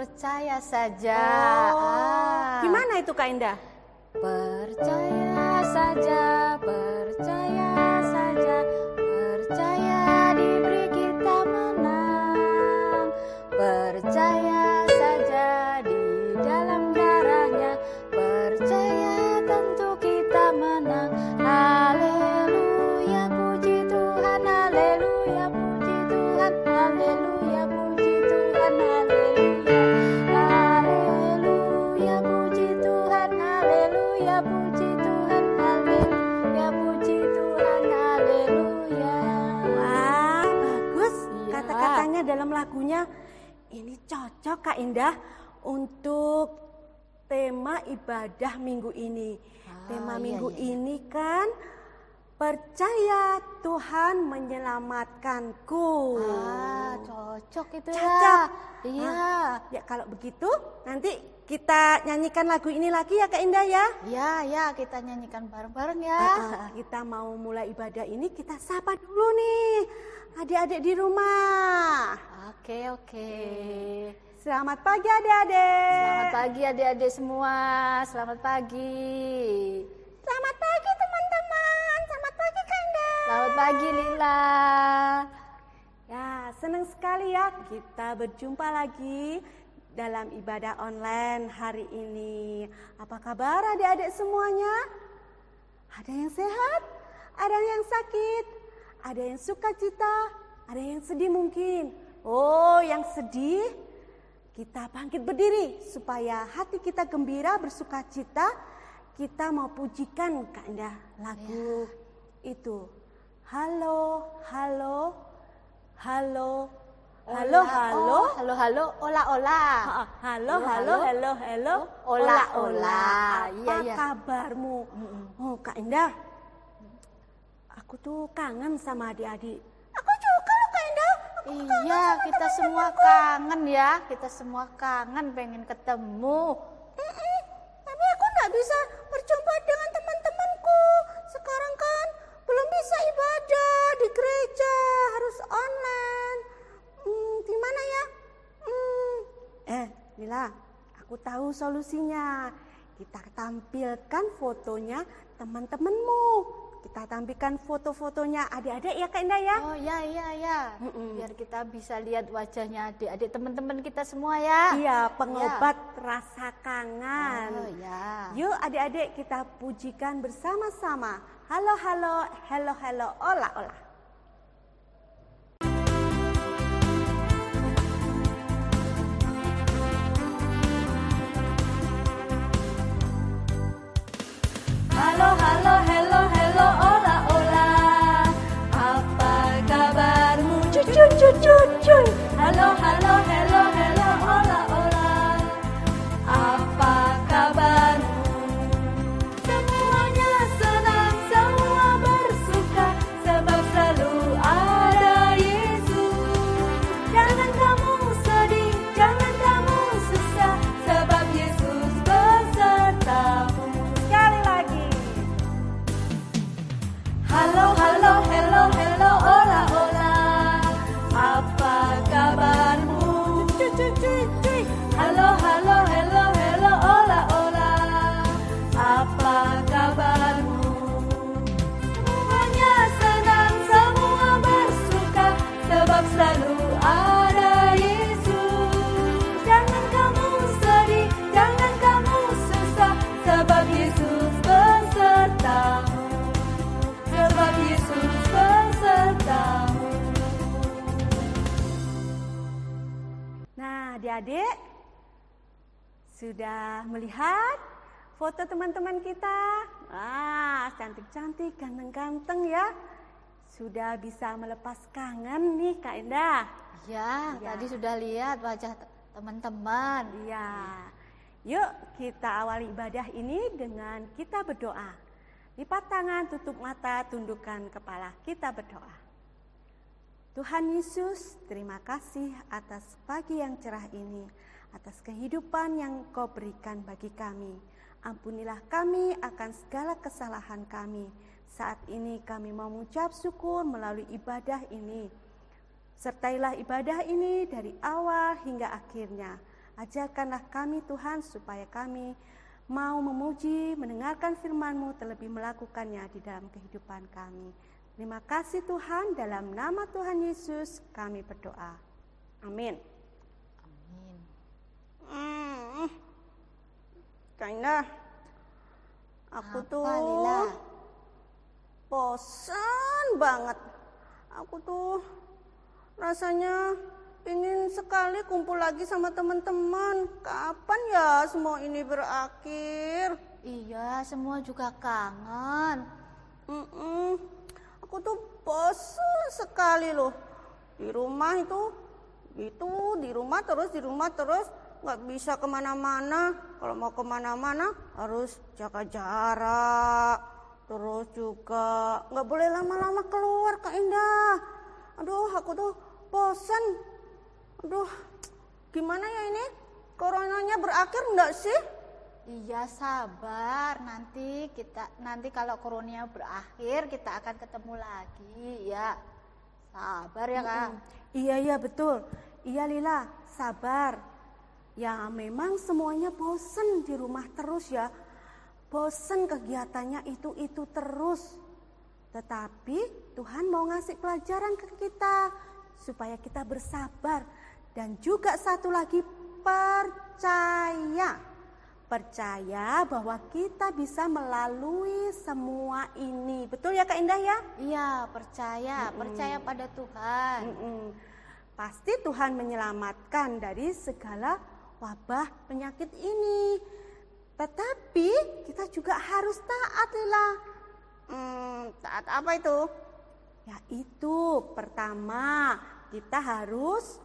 percaya saja. Oh, Ah. gimana itu Kak Indah? Percaya saja, percaya saja, percaya diberi cocok Kak Indah untuk tema ibadah minggu ini. Ah, tema iya, minggu iya, iya. ini kan percaya Tuhan menyelamatkanku. Ah, cocok itu Cocok. ya. Iya. Ah, ya kalau begitu nanti kita nyanyikan lagu ini lagi ya Kak Indah ya. Ya, ya, kita nyanyikan bareng-bareng ya. Ah, ah, kita mau mulai ibadah ini kita sapa dulu nih adik-adik di rumah. Oke, oke. Selamat pagi adik-adik. Selamat pagi adik-adik semua. Selamat pagi. Selamat pagi teman-teman. Selamat pagi Kanda. Selamat pagi Lila. Ya, senang sekali ya kita berjumpa lagi dalam ibadah online hari ini. Apa kabar adik-adik semuanya? Ada yang sehat? Ada yang sakit? Ada yang suka cita? Ada yang sedih mungkin? Oh, yang sedih? Kita bangkit berdiri supaya hati kita gembira, bersuka cita. Kita mau pujikan Kak Indah lagu itu. Halo, halo, halo, halo, halo. Oh, halo, halo. Ola, ola. Ha, Halo, halo, halo, halo. Ola, ola. Apa Iya, iya. kabarmu? Oh, Kak Indah. Aku tuh kangen sama adik-adik. Aku juga loh, Kak Indah. Aku Iya, kita semua kangen ya. Kita semua kangen pengen ketemu. Mm-mm, Tapi aku nggak bisa berjumpa dengan teman-temanku. Sekarang kan belum bisa ibadah di gereja, harus online. Hmm, gimana ya? Hmm. Eh, Lila, aku tahu solusinya. Kita tampilkan fotonya teman-temanmu. Kita tampilkan foto-fotonya adik-adik ya Kak Indah ya. Oh ya, ya, ya. Mm-mm. Biar kita bisa lihat wajahnya adik-adik teman-teman kita semua ya. Iya, pengobat rasa kangen. Oh ya. Yuk adik-adik kita pujikan bersama-sama. Halo halo, hello hello, ola ola. Halo, Sudah melihat foto teman-teman kita? Wah, cantik-cantik, ganteng-ganteng ya. Sudah bisa melepas kangen nih Kak Indah. Ya, Ya. tadi sudah lihat wajah te- teman-teman. Iya. Yuk kita awali ibadah ini dengan kita berdoa. Lipat tangan, tutup mata, tundukkan kepala. Kita berdoa. Tuhan Yesus, terima kasih atas pagi yang cerah ini. Atas kehidupan yang Kau berikan bagi kami. Ampunilah kami akan segala kesalahan kami. Saat ini kami mau mengucap syukur melalui ibadah ini. Sertailah ibadah ini dari awal hingga akhirnya. Ajarkanlah kami Tuhan supaya kami mau memuji, mendengarkan firman-Mu terlebih melakukannya di dalam kehidupan kami. Terima kasih Tuhan, dalam nama Tuhan Yesus kami berdoa. Amin. Hmm. Aku Apa, tuh Lila? bosan banget. Aku tuh rasanya ingin sekali kumpul lagi sama teman-teman. Kapan ya semua ini berakhir? Iya, semua juga kangen. Mm-mm. Aku tuh bosan sekali loh. Di rumah itu, itu di rumah terus, di rumah terus, nggak bisa ke mana-mana. Kalau mau ke mana-mana harus jaga jarak. Terus juga nggak boleh lama-lama keluar Kak Indah. Aduh, aku tuh bosan. Aduh, gimana ya ini? Coronanya berakhir enggak sih? Iya, sabar. Nanti kita nanti kalau corona berakhir kita akan ketemu lagi, ya. Sabar ya, Kak. Iya iya betul. Iya Lila, sabar. Ya memang semuanya bosen di rumah terus ya. Bosen kegiatannya itu-itu terus. Tetapi Tuhan mau ngasih pelajaran ke kita supaya kita bersabar dan juga satu lagi percaya. Percaya bahwa kita bisa melalui semua ini. Betul ya Kak Indah ya? Iya, percaya, percaya pada Tuhan. Mm-mm. Pasti Tuhan menyelamatkan dari segala wabah penyakit ini. Tetapi kita juga harus taat Lila. Hmm, taat apa itu? Yaitu pertama kita harus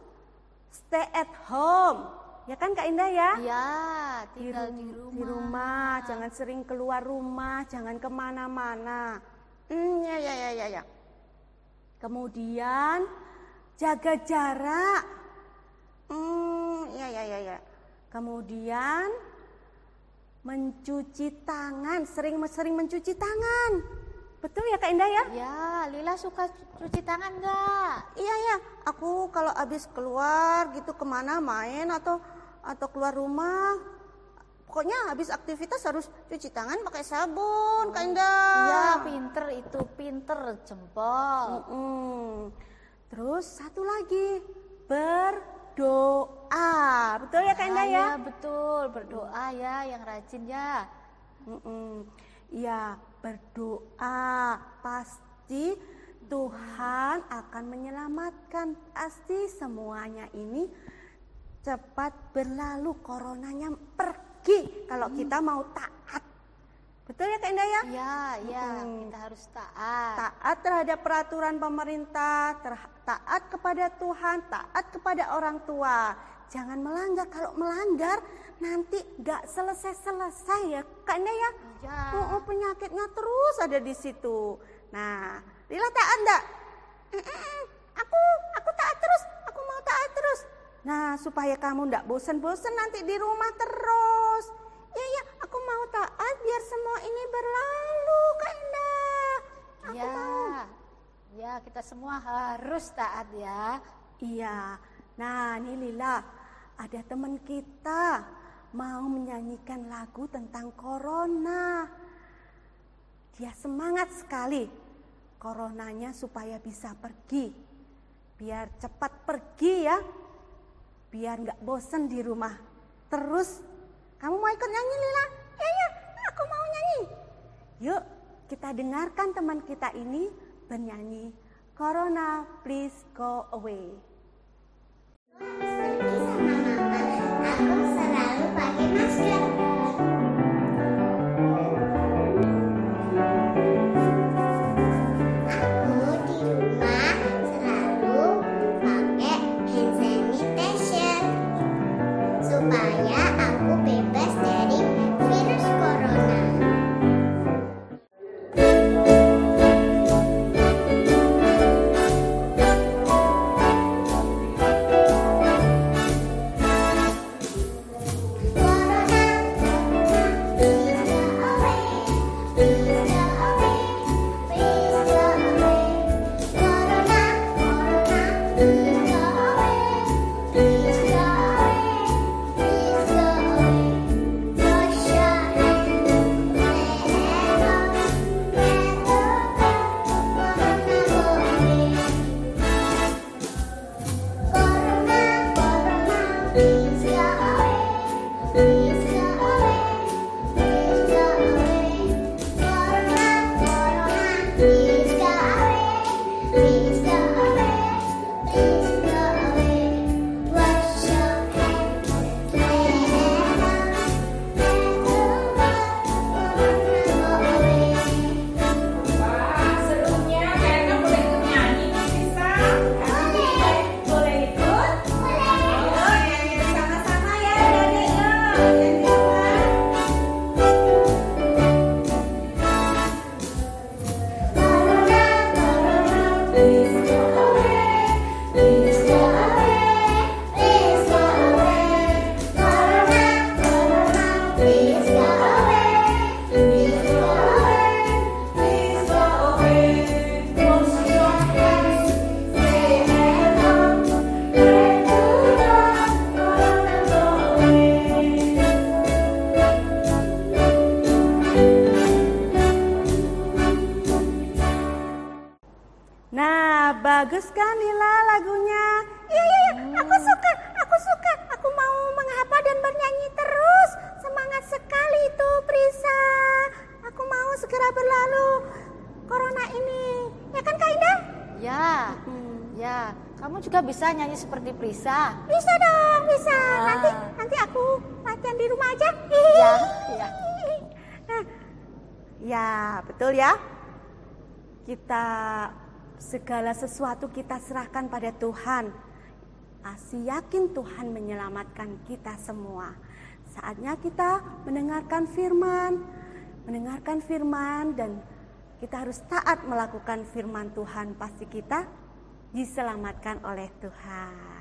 stay at home. Ya kan Kak Indah ya? Iya, tinggal di, rum- rumah. di rumah, jangan sering keluar rumah, jangan ke mana-mana. Hmm, ya, ya, ya, ya, ya. Kemudian jaga jarak. Hmm, ya, ya, ya, ya. Kemudian mencuci tangan, sering-sering mencuci tangan. Betul ya Kak Indah ya? Ya, Lila suka cu- cuci tangan nggak? Iya ya, aku kalau habis keluar gitu ke mana main atau atau keluar rumah, pokoknya habis aktivitas harus cuci tangan pakai sabun, Kak Indah. Iya, pinter itu, pinter jempol. Mm-mm. Terus satu lagi berdoa, betul ya Kak Indah ya? Iya, betul, berdoa ya yang rajin ya. Mm-mm. Iya, berdoa pasti Tuhan akan menyelamatkan. Pasti semuanya ini cepat berlalu, coronanya pergi kalau kita mau taat. Betul ya Kak Indah ya? Iya, iya, Mm-mm. kita harus taat. Taat terhadap peraturan pemerintah, taat kepada Tuhan, taat kepada orang tua. Jangan melanggar. Kalau melanggar nanti nggak selesai-selesai ya, Kak Indah ya. Iya. Oh, oh, penyakitnya terus ada di situ. Nah, Lila taat enggak? Mm-mm, Aku, aku taat terus. Aku mau taat terus. Nah, supaya kamu enggak bosan-bosan nanti di rumah terus. Ya, ya, aku mau taat biar semua ini berlalu, Kak Indah. Aku Iya. mau. Ya, kita semua harus taat ya. Iya. Nah, ini Lila, ada teman kita mau menyanyikan lagu tentang corona. Dia semangat sekali coronanya supaya bisa pergi. Biar cepat pergi ya. Biar nggak bosen di rumah. Terus, kamu mau ikut nyanyi Lila? Ya, ya, aku mau nyanyi. Yuk, kita dengarkan teman kita ini bernyanyi Corona Please Go Away. Aku selalu pakai masker. Prisa. Bisa dong, bisa. Ah. Nanti nanti aku latihan di rumah aja. Ya, ya. Ya, betul ya. Kita segala sesuatu kita serahkan pada Tuhan. Asi yakin Tuhan menyelamatkan kita semua. Saatnya kita mendengarkan firman, mendengarkan firman dan kita harus taat melakukan firman Tuhan. Pasti kita diselamatkan oleh Tuhan.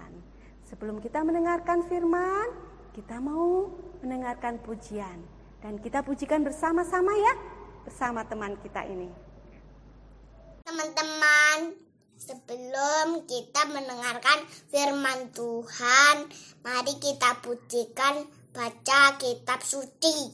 Sebelum kita mendengarkan firman, kita mau mendengarkan pujian dan kita pujikan bersama-sama ya bersama teman kita ini. Teman-teman, sebelum kita mendengarkan firman Tuhan, mari kita pujikan baca kitab suci.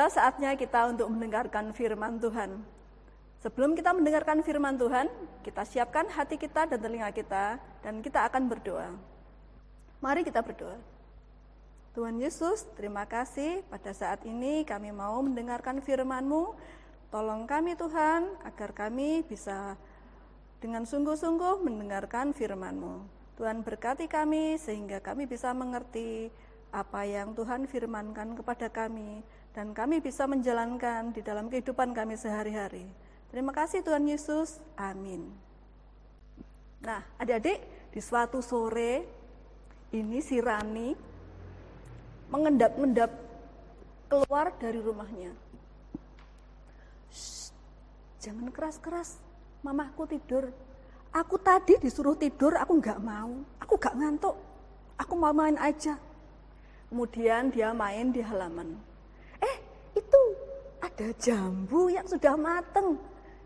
Tiba saatnya kita untuk mendengarkan firman Tuhan. Sebelum kita mendengarkan firman Tuhan, kita siapkan hati kita dan telinga kita, dan kita akan berdoa. Mari kita berdoa. Tuhan Yesus, terima kasih pada saat ini kami mau mendengarkan firman-Mu. Tolong kami Tuhan, agar kami bisa dengan sungguh-sungguh mendengarkan firman-Mu. Tuhan berkati kami sehingga kami bisa mengerti apa yang Tuhan firmankan kepada kami dan kami bisa menjalankan di dalam kehidupan kami sehari-hari. Terima kasih Tuhan Yesus. Amin. Nah, adik-adik, di suatu sore ini si Rani mengendap-endap keluar dari rumahnya. Shh, jangan keras-keras, mamahku tidur. Aku tadi disuruh tidur, aku nggak mau. Aku nggak ngantuk. Aku mau main aja. Kemudian dia main di halaman. Itu ada jambu yang sudah mateng.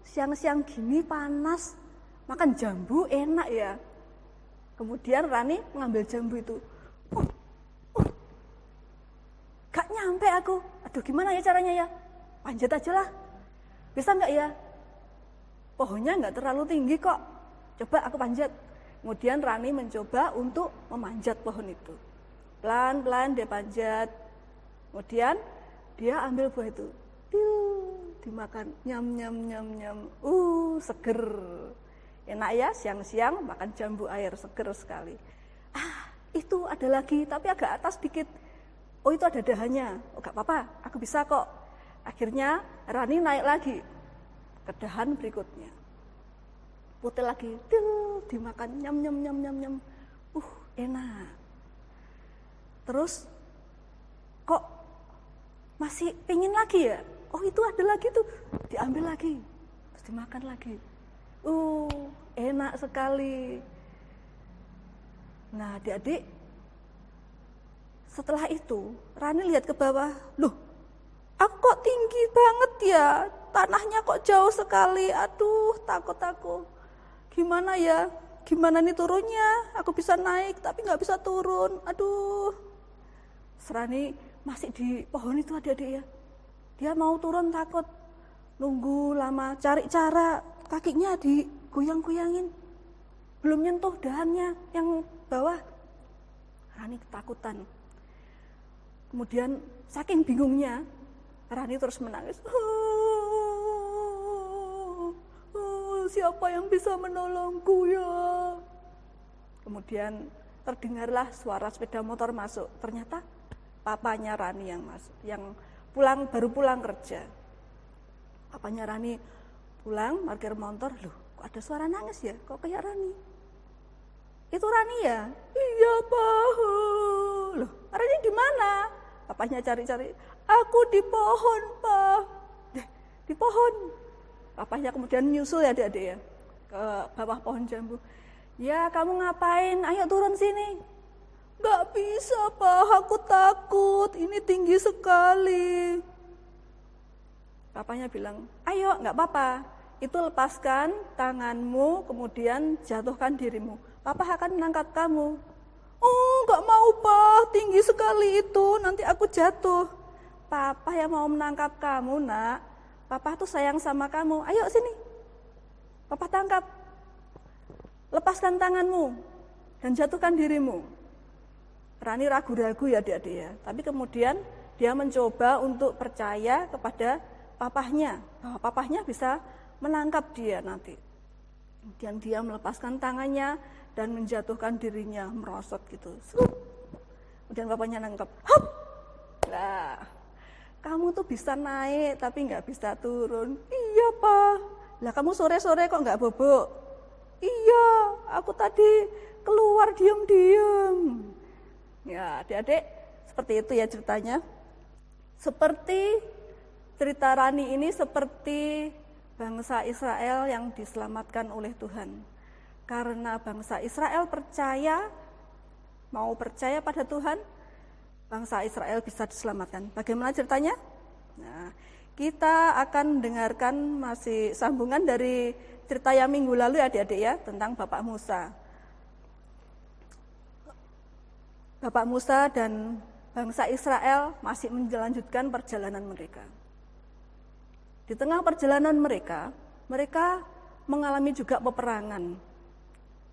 Siang-siang gini panas. makan jambu enak ya. Kemudian Rani mengambil jambu itu. Uh, uh, gak nyampe aku. Aduh gimana ya caranya ya? Panjat aja lah. Bisa nggak ya? Pohonnya nggak terlalu tinggi kok. Coba aku panjat. Kemudian Rani mencoba untuk memanjat pohon itu. Pelan-pelan dia panjat. Kemudian dia ambil buah itu. Piu, dimakan. Nyam, nyam, nyam, nyam. Uh, seger. Enak ya, siang-siang makan jambu air, seger sekali. Ah, itu ada lagi, tapi agak atas dikit. Oh itu ada dahannya. Oh gak apa-apa, aku bisa kok. Akhirnya Rani naik lagi ke dahan berikutnya. Putih lagi, til, dimakan nyam nyam nyam nyam nyam. Uh, enak. Terus masih pingin lagi ya? Oh itu ada lagi tuh, diambil lagi, terus dimakan lagi. Uh, enak sekali. Nah, adik-adik, setelah itu Rani lihat ke bawah, loh, aku kok tinggi banget ya, tanahnya kok jauh sekali, aduh takut aku. Gimana ya, gimana nih turunnya, aku bisa naik tapi nggak bisa turun, aduh. Serani masih di pohon itu adik-adik ya, dia mau turun takut, nunggu lama, cari cara, kakinya digoyang-goyangin. Belum nyentuh dahannya yang bawah. Rani ketakutan. Kemudian saking bingungnya, Rani terus menangis. Oh, siapa yang bisa menolongku ya? Kemudian terdengarlah suara sepeda motor masuk. Ternyata papanya Rani yang masuk, yang pulang baru pulang kerja. Papanya Rani pulang parkir motor loh kok ada suara nangis ya? Kok kayak Rani? Itu Rani ya? Iya pak. Loh Rani di mana? Papanya cari-cari aku di pohon pak. Di pohon. Papanya kemudian nyusul ya adik-adik ya ke bawah pohon jambu. Ya kamu ngapain? Ayo turun sini nggak bisa pak aku takut ini tinggi sekali papanya bilang ayo nggak apa-apa itu lepaskan tanganmu, kemudian jatuhkan dirimu. Papa akan menangkap kamu. Oh, nggak mau, Pak. Tinggi sekali itu. Nanti aku jatuh. Papa yang mau menangkap kamu, nak. Papa tuh sayang sama kamu. Ayo sini. Papa tangkap. Lepaskan tanganmu dan jatuhkan dirimu. Rani ragu-ragu ya dia dia. Tapi kemudian dia mencoba untuk percaya kepada papahnya bahwa papahnya bisa menangkap dia nanti. Kemudian dia melepaskan tangannya dan menjatuhkan dirinya merosot gitu. Kemudian bapaknya nangkap. Hop! Nah, kamu tuh bisa naik tapi nggak bisa turun. Iya pak. Lah kamu sore-sore kok nggak bobok? Iya, aku tadi keluar diam-diam. Ya, adik-adik, seperti itu ya ceritanya. Seperti cerita Rani ini seperti bangsa Israel yang diselamatkan oleh Tuhan. Karena bangsa Israel percaya, mau percaya pada Tuhan, bangsa Israel bisa diselamatkan. Bagaimana ceritanya? Nah, kita akan mendengarkan masih sambungan dari cerita yang minggu lalu ya adik-adik ya, tentang Bapak Musa. Bapak Musa dan bangsa Israel masih menjalankan perjalanan mereka. Di tengah perjalanan mereka, mereka mengalami juga peperangan.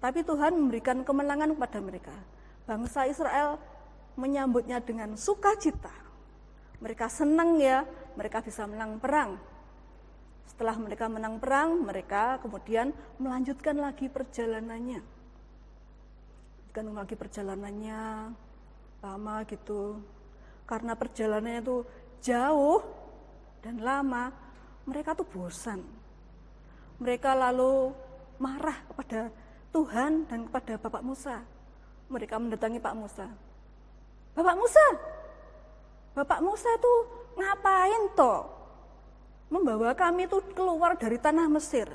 Tapi Tuhan memberikan kemenangan kepada mereka. Bangsa Israel menyambutnya dengan sukacita. Mereka senang ya, mereka bisa menang perang. Setelah mereka menang perang, mereka kemudian melanjutkan lagi perjalanannya. Melanjutkan lagi perjalanannya, lama gitu. Karena perjalanannya itu jauh dan lama, mereka tuh bosan. Mereka lalu marah kepada Tuhan dan kepada Bapak Musa. Mereka mendatangi Pak Musa. Bapak Musa, Bapak Musa tuh ngapain toh? Membawa kami tuh keluar dari tanah Mesir.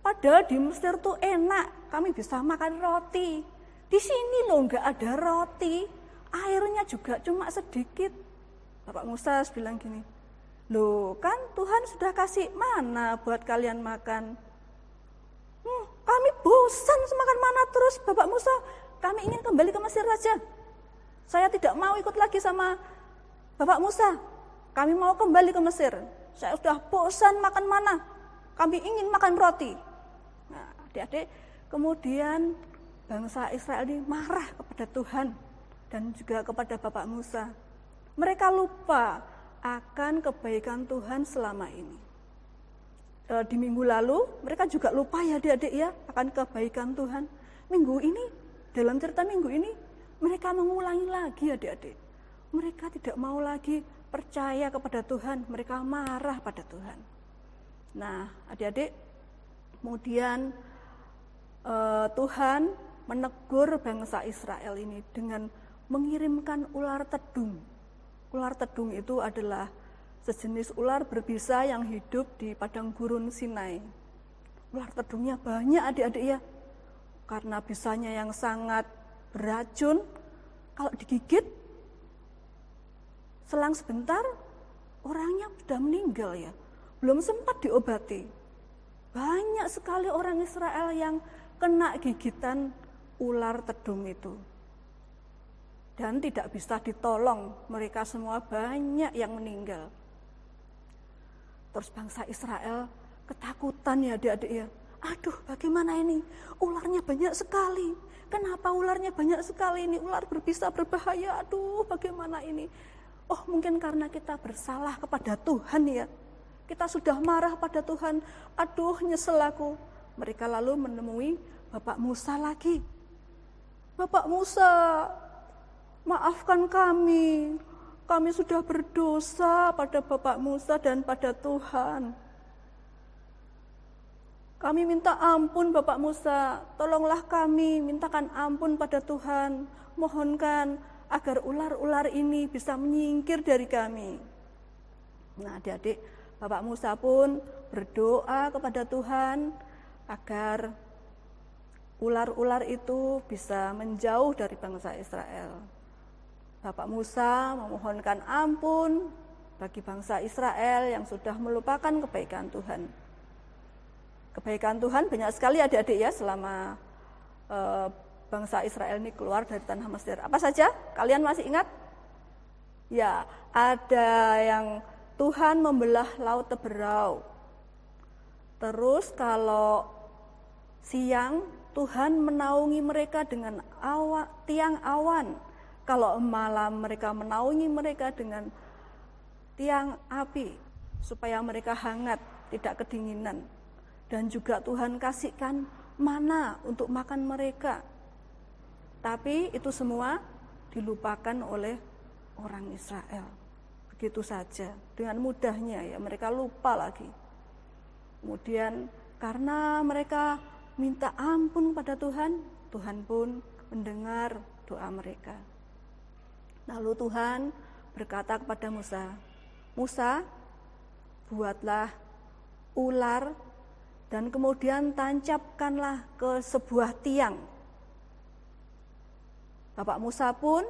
Padahal di Mesir tuh enak, kami bisa makan roti. Di sini loh nggak ada roti, airnya juga cuma sedikit. Bapak Musa bilang gini, Loh kan Tuhan sudah kasih mana buat kalian makan. Hmm, kami bosan semakan mana terus Bapak Musa, kami ingin kembali ke Mesir saja. Saya tidak mau ikut lagi sama Bapak Musa. Kami mau kembali ke Mesir. Saya sudah bosan makan mana. Kami ingin makan roti. Nah, adik-adik, kemudian bangsa Israel ini marah kepada Tuhan dan juga kepada Bapak Musa. Mereka lupa akan kebaikan Tuhan selama ini. E, di minggu lalu mereka juga lupa ya adik-adik ya akan kebaikan Tuhan. Minggu ini, dalam cerita minggu ini, mereka mengulangi lagi adik-adik. Mereka tidak mau lagi percaya kepada Tuhan, mereka marah pada Tuhan. Nah, adik-adik, kemudian e, Tuhan menegur bangsa Israel ini dengan mengirimkan ular tedung Ular tedung itu adalah sejenis ular berbisa yang hidup di padang gurun Sinai. Ular tedungnya banyak adik-adik ya. Karena bisanya yang sangat beracun, kalau digigit selang sebentar orangnya sudah meninggal ya. Belum sempat diobati. Banyak sekali orang Israel yang kena gigitan ular tedung itu dan tidak bisa ditolong. Mereka semua banyak yang meninggal. Terus bangsa Israel ketakutan ya adik-adik ya. Aduh bagaimana ini? Ularnya banyak sekali. Kenapa ularnya banyak sekali ini? Ular berbisa berbahaya. Aduh bagaimana ini? Oh mungkin karena kita bersalah kepada Tuhan ya. Kita sudah marah pada Tuhan. Aduh nyesel aku. Mereka lalu menemui Bapak Musa lagi. Bapak Musa, maafkan kami. Kami sudah berdosa pada Bapak Musa dan pada Tuhan. Kami minta ampun Bapak Musa, tolonglah kami, mintakan ampun pada Tuhan. Mohonkan agar ular-ular ini bisa menyingkir dari kami. Nah adik-adik, Bapak Musa pun berdoa kepada Tuhan agar ular-ular itu bisa menjauh dari bangsa Israel. Bapak Musa memohonkan ampun bagi bangsa Israel yang sudah melupakan kebaikan Tuhan. Kebaikan Tuhan banyak sekali adik-adik ya selama e, bangsa Israel ini keluar dari tanah Mesir. Apa saja? Kalian masih ingat? Ya, ada yang Tuhan membelah laut teberau. Terus kalau siang Tuhan menaungi mereka dengan awa, tiang awan kalau malam mereka menaungi mereka dengan tiang api supaya mereka hangat, tidak kedinginan. Dan juga Tuhan kasihkan mana untuk makan mereka. Tapi itu semua dilupakan oleh orang Israel. Begitu saja, dengan mudahnya ya mereka lupa lagi. Kemudian karena mereka minta ampun pada Tuhan, Tuhan pun mendengar doa mereka. Lalu Tuhan berkata kepada Musa, Musa, buatlah ular dan kemudian tancapkanlah ke sebuah tiang. Bapak Musa pun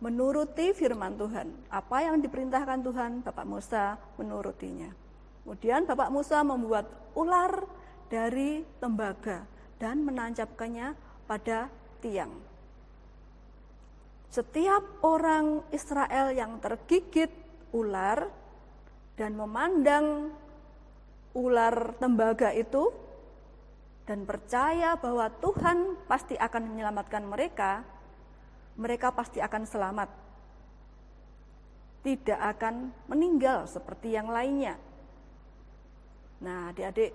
menuruti firman Tuhan. Apa yang diperintahkan Tuhan, Bapak Musa menurutinya. Kemudian Bapak Musa membuat ular dari tembaga dan menancapkannya pada tiang. Setiap orang Israel yang tergigit ular dan memandang ular tembaga itu dan percaya bahwa Tuhan pasti akan menyelamatkan mereka, mereka pasti akan selamat. Tidak akan meninggal seperti yang lainnya. Nah, adik-adik,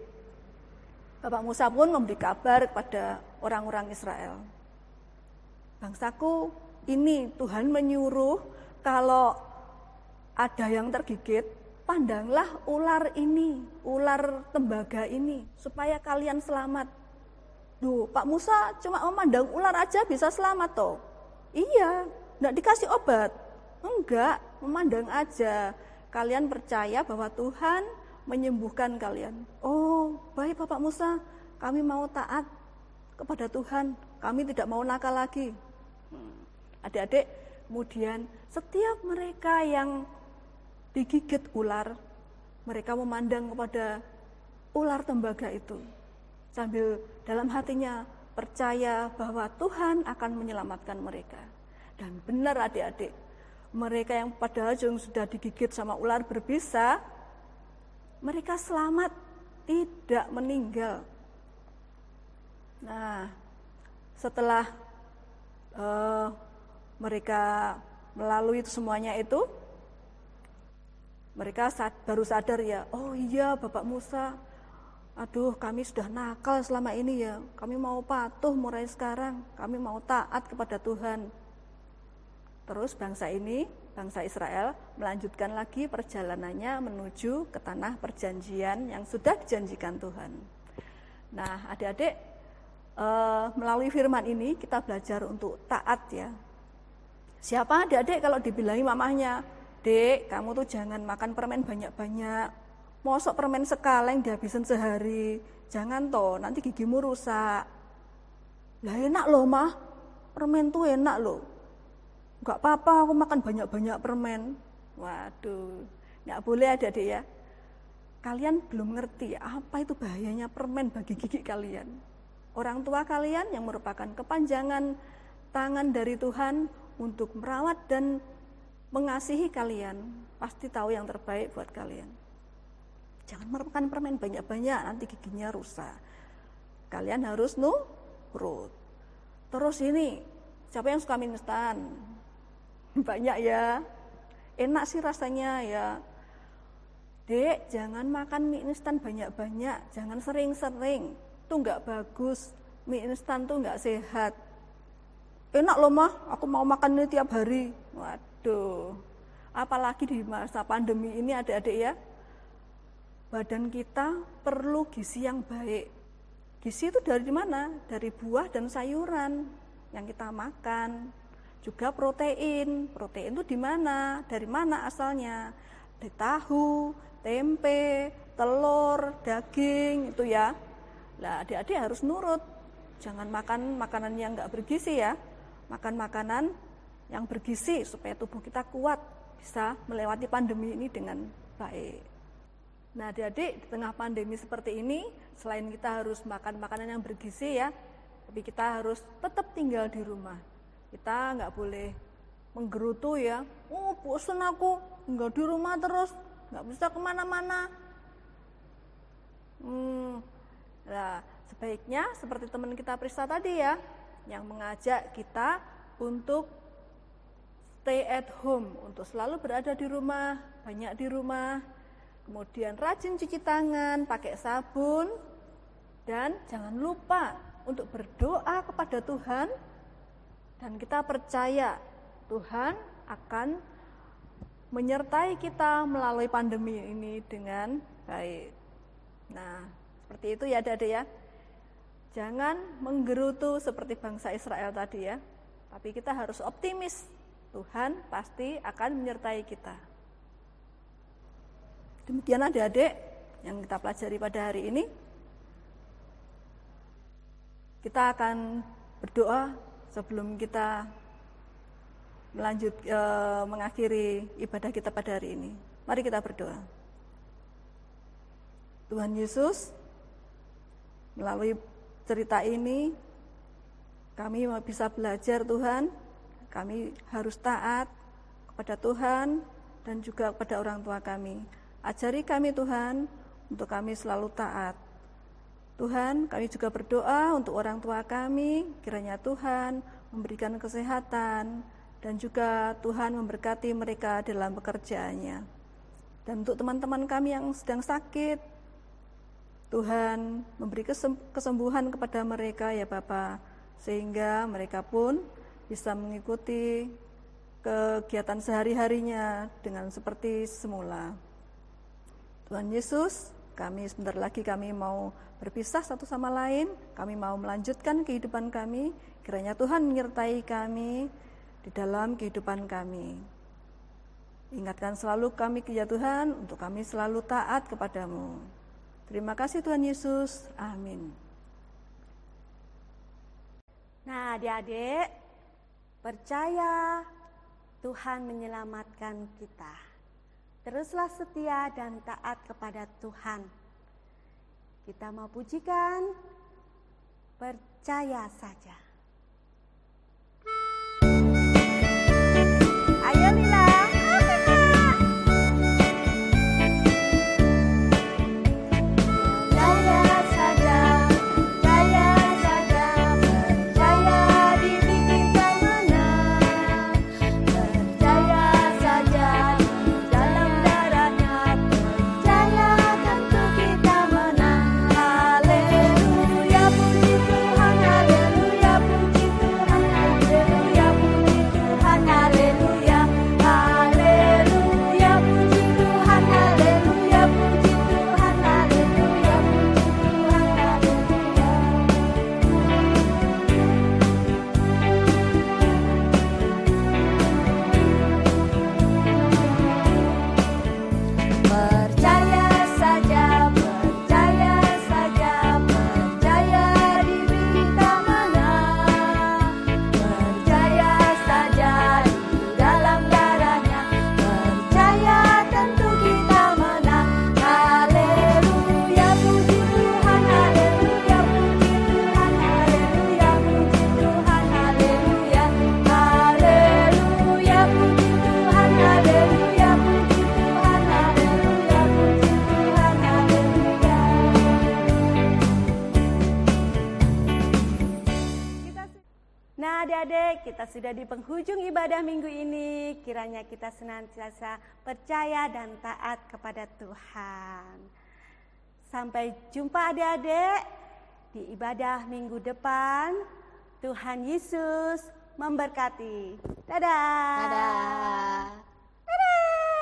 Bapak Musa pun memberi kabar kepada orang-orang Israel. Bangsaku ini Tuhan menyuruh kalau ada yang tergigit, pandanglah ular ini, ular tembaga ini, supaya kalian selamat. Duh, Pak Musa cuma memandang ular aja bisa selamat toh. Iya, enggak dikasih obat. Enggak, memandang aja. Kalian percaya bahwa Tuhan menyembuhkan kalian. Oh, baik Bapak Musa, kami mau taat kepada Tuhan. Kami tidak mau nakal lagi. Adik-adik, kemudian setiap mereka yang digigit ular, mereka memandang kepada ular tembaga itu. sambil dalam hatinya percaya bahwa Tuhan akan menyelamatkan mereka. Dan benar adik-adik, mereka yang padahal sudah digigit sama ular berbisa, mereka selamat, tidak meninggal. Nah, setelah uh, mereka melalui itu semuanya itu, mereka sad, baru sadar ya, oh iya Bapak Musa, aduh kami sudah nakal selama ini ya, kami mau patuh mulai sekarang, kami mau taat kepada Tuhan. Terus bangsa ini, bangsa Israel melanjutkan lagi perjalanannya menuju ke tanah perjanjian yang sudah dijanjikan Tuhan. Nah adik-adik, uh, melalui firman ini kita belajar untuk taat ya. Siapa adik-adik kalau dibilangi mamahnya, dek kamu tuh jangan makan permen banyak-banyak. Mosok permen sekaleng dihabisin sehari. Jangan toh, nanti gigimu rusak. Lah enak loh mah, permen tuh enak loh. Gak apa-apa aku makan banyak-banyak permen. Waduh, nggak boleh adik-adik ya. Kalian belum ngerti apa itu bahayanya permen bagi gigi kalian. Orang tua kalian yang merupakan kepanjangan tangan dari Tuhan untuk merawat dan mengasihi kalian, pasti tahu yang terbaik buat kalian. Jangan makan permen banyak-banyak, nanti giginya rusak. Kalian harus nurut. Terus ini, siapa yang suka mie instan? Banyak ya. Enak sih rasanya ya. Dek, jangan makan mie instan banyak-banyak, jangan sering-sering. Itu nggak bagus. Mie instan tuh nggak sehat. Enak loh mah, aku mau makan ini tiap hari. Waduh, apalagi di masa pandemi ini adik-adik ya, badan kita perlu gizi yang baik. Gizi itu dari mana? Dari buah dan sayuran yang kita makan. Juga protein. Protein itu di mana? Dari mana asalnya? Dari tahu, tempe, telur, daging itu ya. Lah adik-adik harus nurut. Jangan makan makanan yang nggak bergizi ya makan makanan yang bergizi supaya tubuh kita kuat bisa melewati pandemi ini dengan baik. Nah, adik-adik di tengah pandemi seperti ini, selain kita harus makan makanan yang bergizi ya, tapi kita harus tetap tinggal di rumah. Kita nggak boleh menggerutu ya, oh bosan aku, tinggal di rumah terus, nggak bisa ke mana-mana. Hmm, nah sebaiknya seperti teman kita Prista tadi ya, yang mengajak kita untuk stay at home, untuk selalu berada di rumah, banyak di rumah, kemudian rajin cuci tangan, pakai sabun, dan jangan lupa untuk berdoa kepada Tuhan, dan kita percaya Tuhan akan menyertai kita melalui pandemi ini dengan baik. Nah, seperti itu ya adik-adik ya. Jangan menggerutu seperti bangsa Israel tadi ya. Tapi kita harus optimis. Tuhan pasti akan menyertai kita. Demikian adik-adik yang kita pelajari pada hari ini. Kita akan berdoa sebelum kita melanjut e, mengakhiri ibadah kita pada hari ini. Mari kita berdoa. Tuhan Yesus, melalui cerita ini kami bisa belajar Tuhan, kami harus taat kepada Tuhan dan juga kepada orang tua kami. Ajari kami Tuhan untuk kami selalu taat. Tuhan, kami juga berdoa untuk orang tua kami, kiranya Tuhan memberikan kesehatan dan juga Tuhan memberkati mereka dalam pekerjaannya. Dan untuk teman-teman kami yang sedang sakit, Tuhan memberi kesembuhan kepada mereka ya Bapak sehingga mereka pun bisa mengikuti kegiatan sehari-harinya dengan seperti semula. Tuhan Yesus, kami sebentar lagi kami mau berpisah satu sama lain, kami mau melanjutkan kehidupan kami, kiranya Tuhan menyertai kami di dalam kehidupan kami. Ingatkan selalu kami ya Tuhan untuk kami selalu taat kepadamu. Terima kasih Tuhan Yesus. Amin. Nah, adik-adik, percaya Tuhan menyelamatkan kita. Teruslah setia dan taat kepada Tuhan. Kita mau pujikan, percaya saja. sudah di penghujung ibadah minggu ini. Kiranya kita senantiasa percaya dan taat kepada Tuhan. Sampai jumpa adik-adik di ibadah minggu depan. Tuhan Yesus memberkati. Dadah. Dadah. Dadah.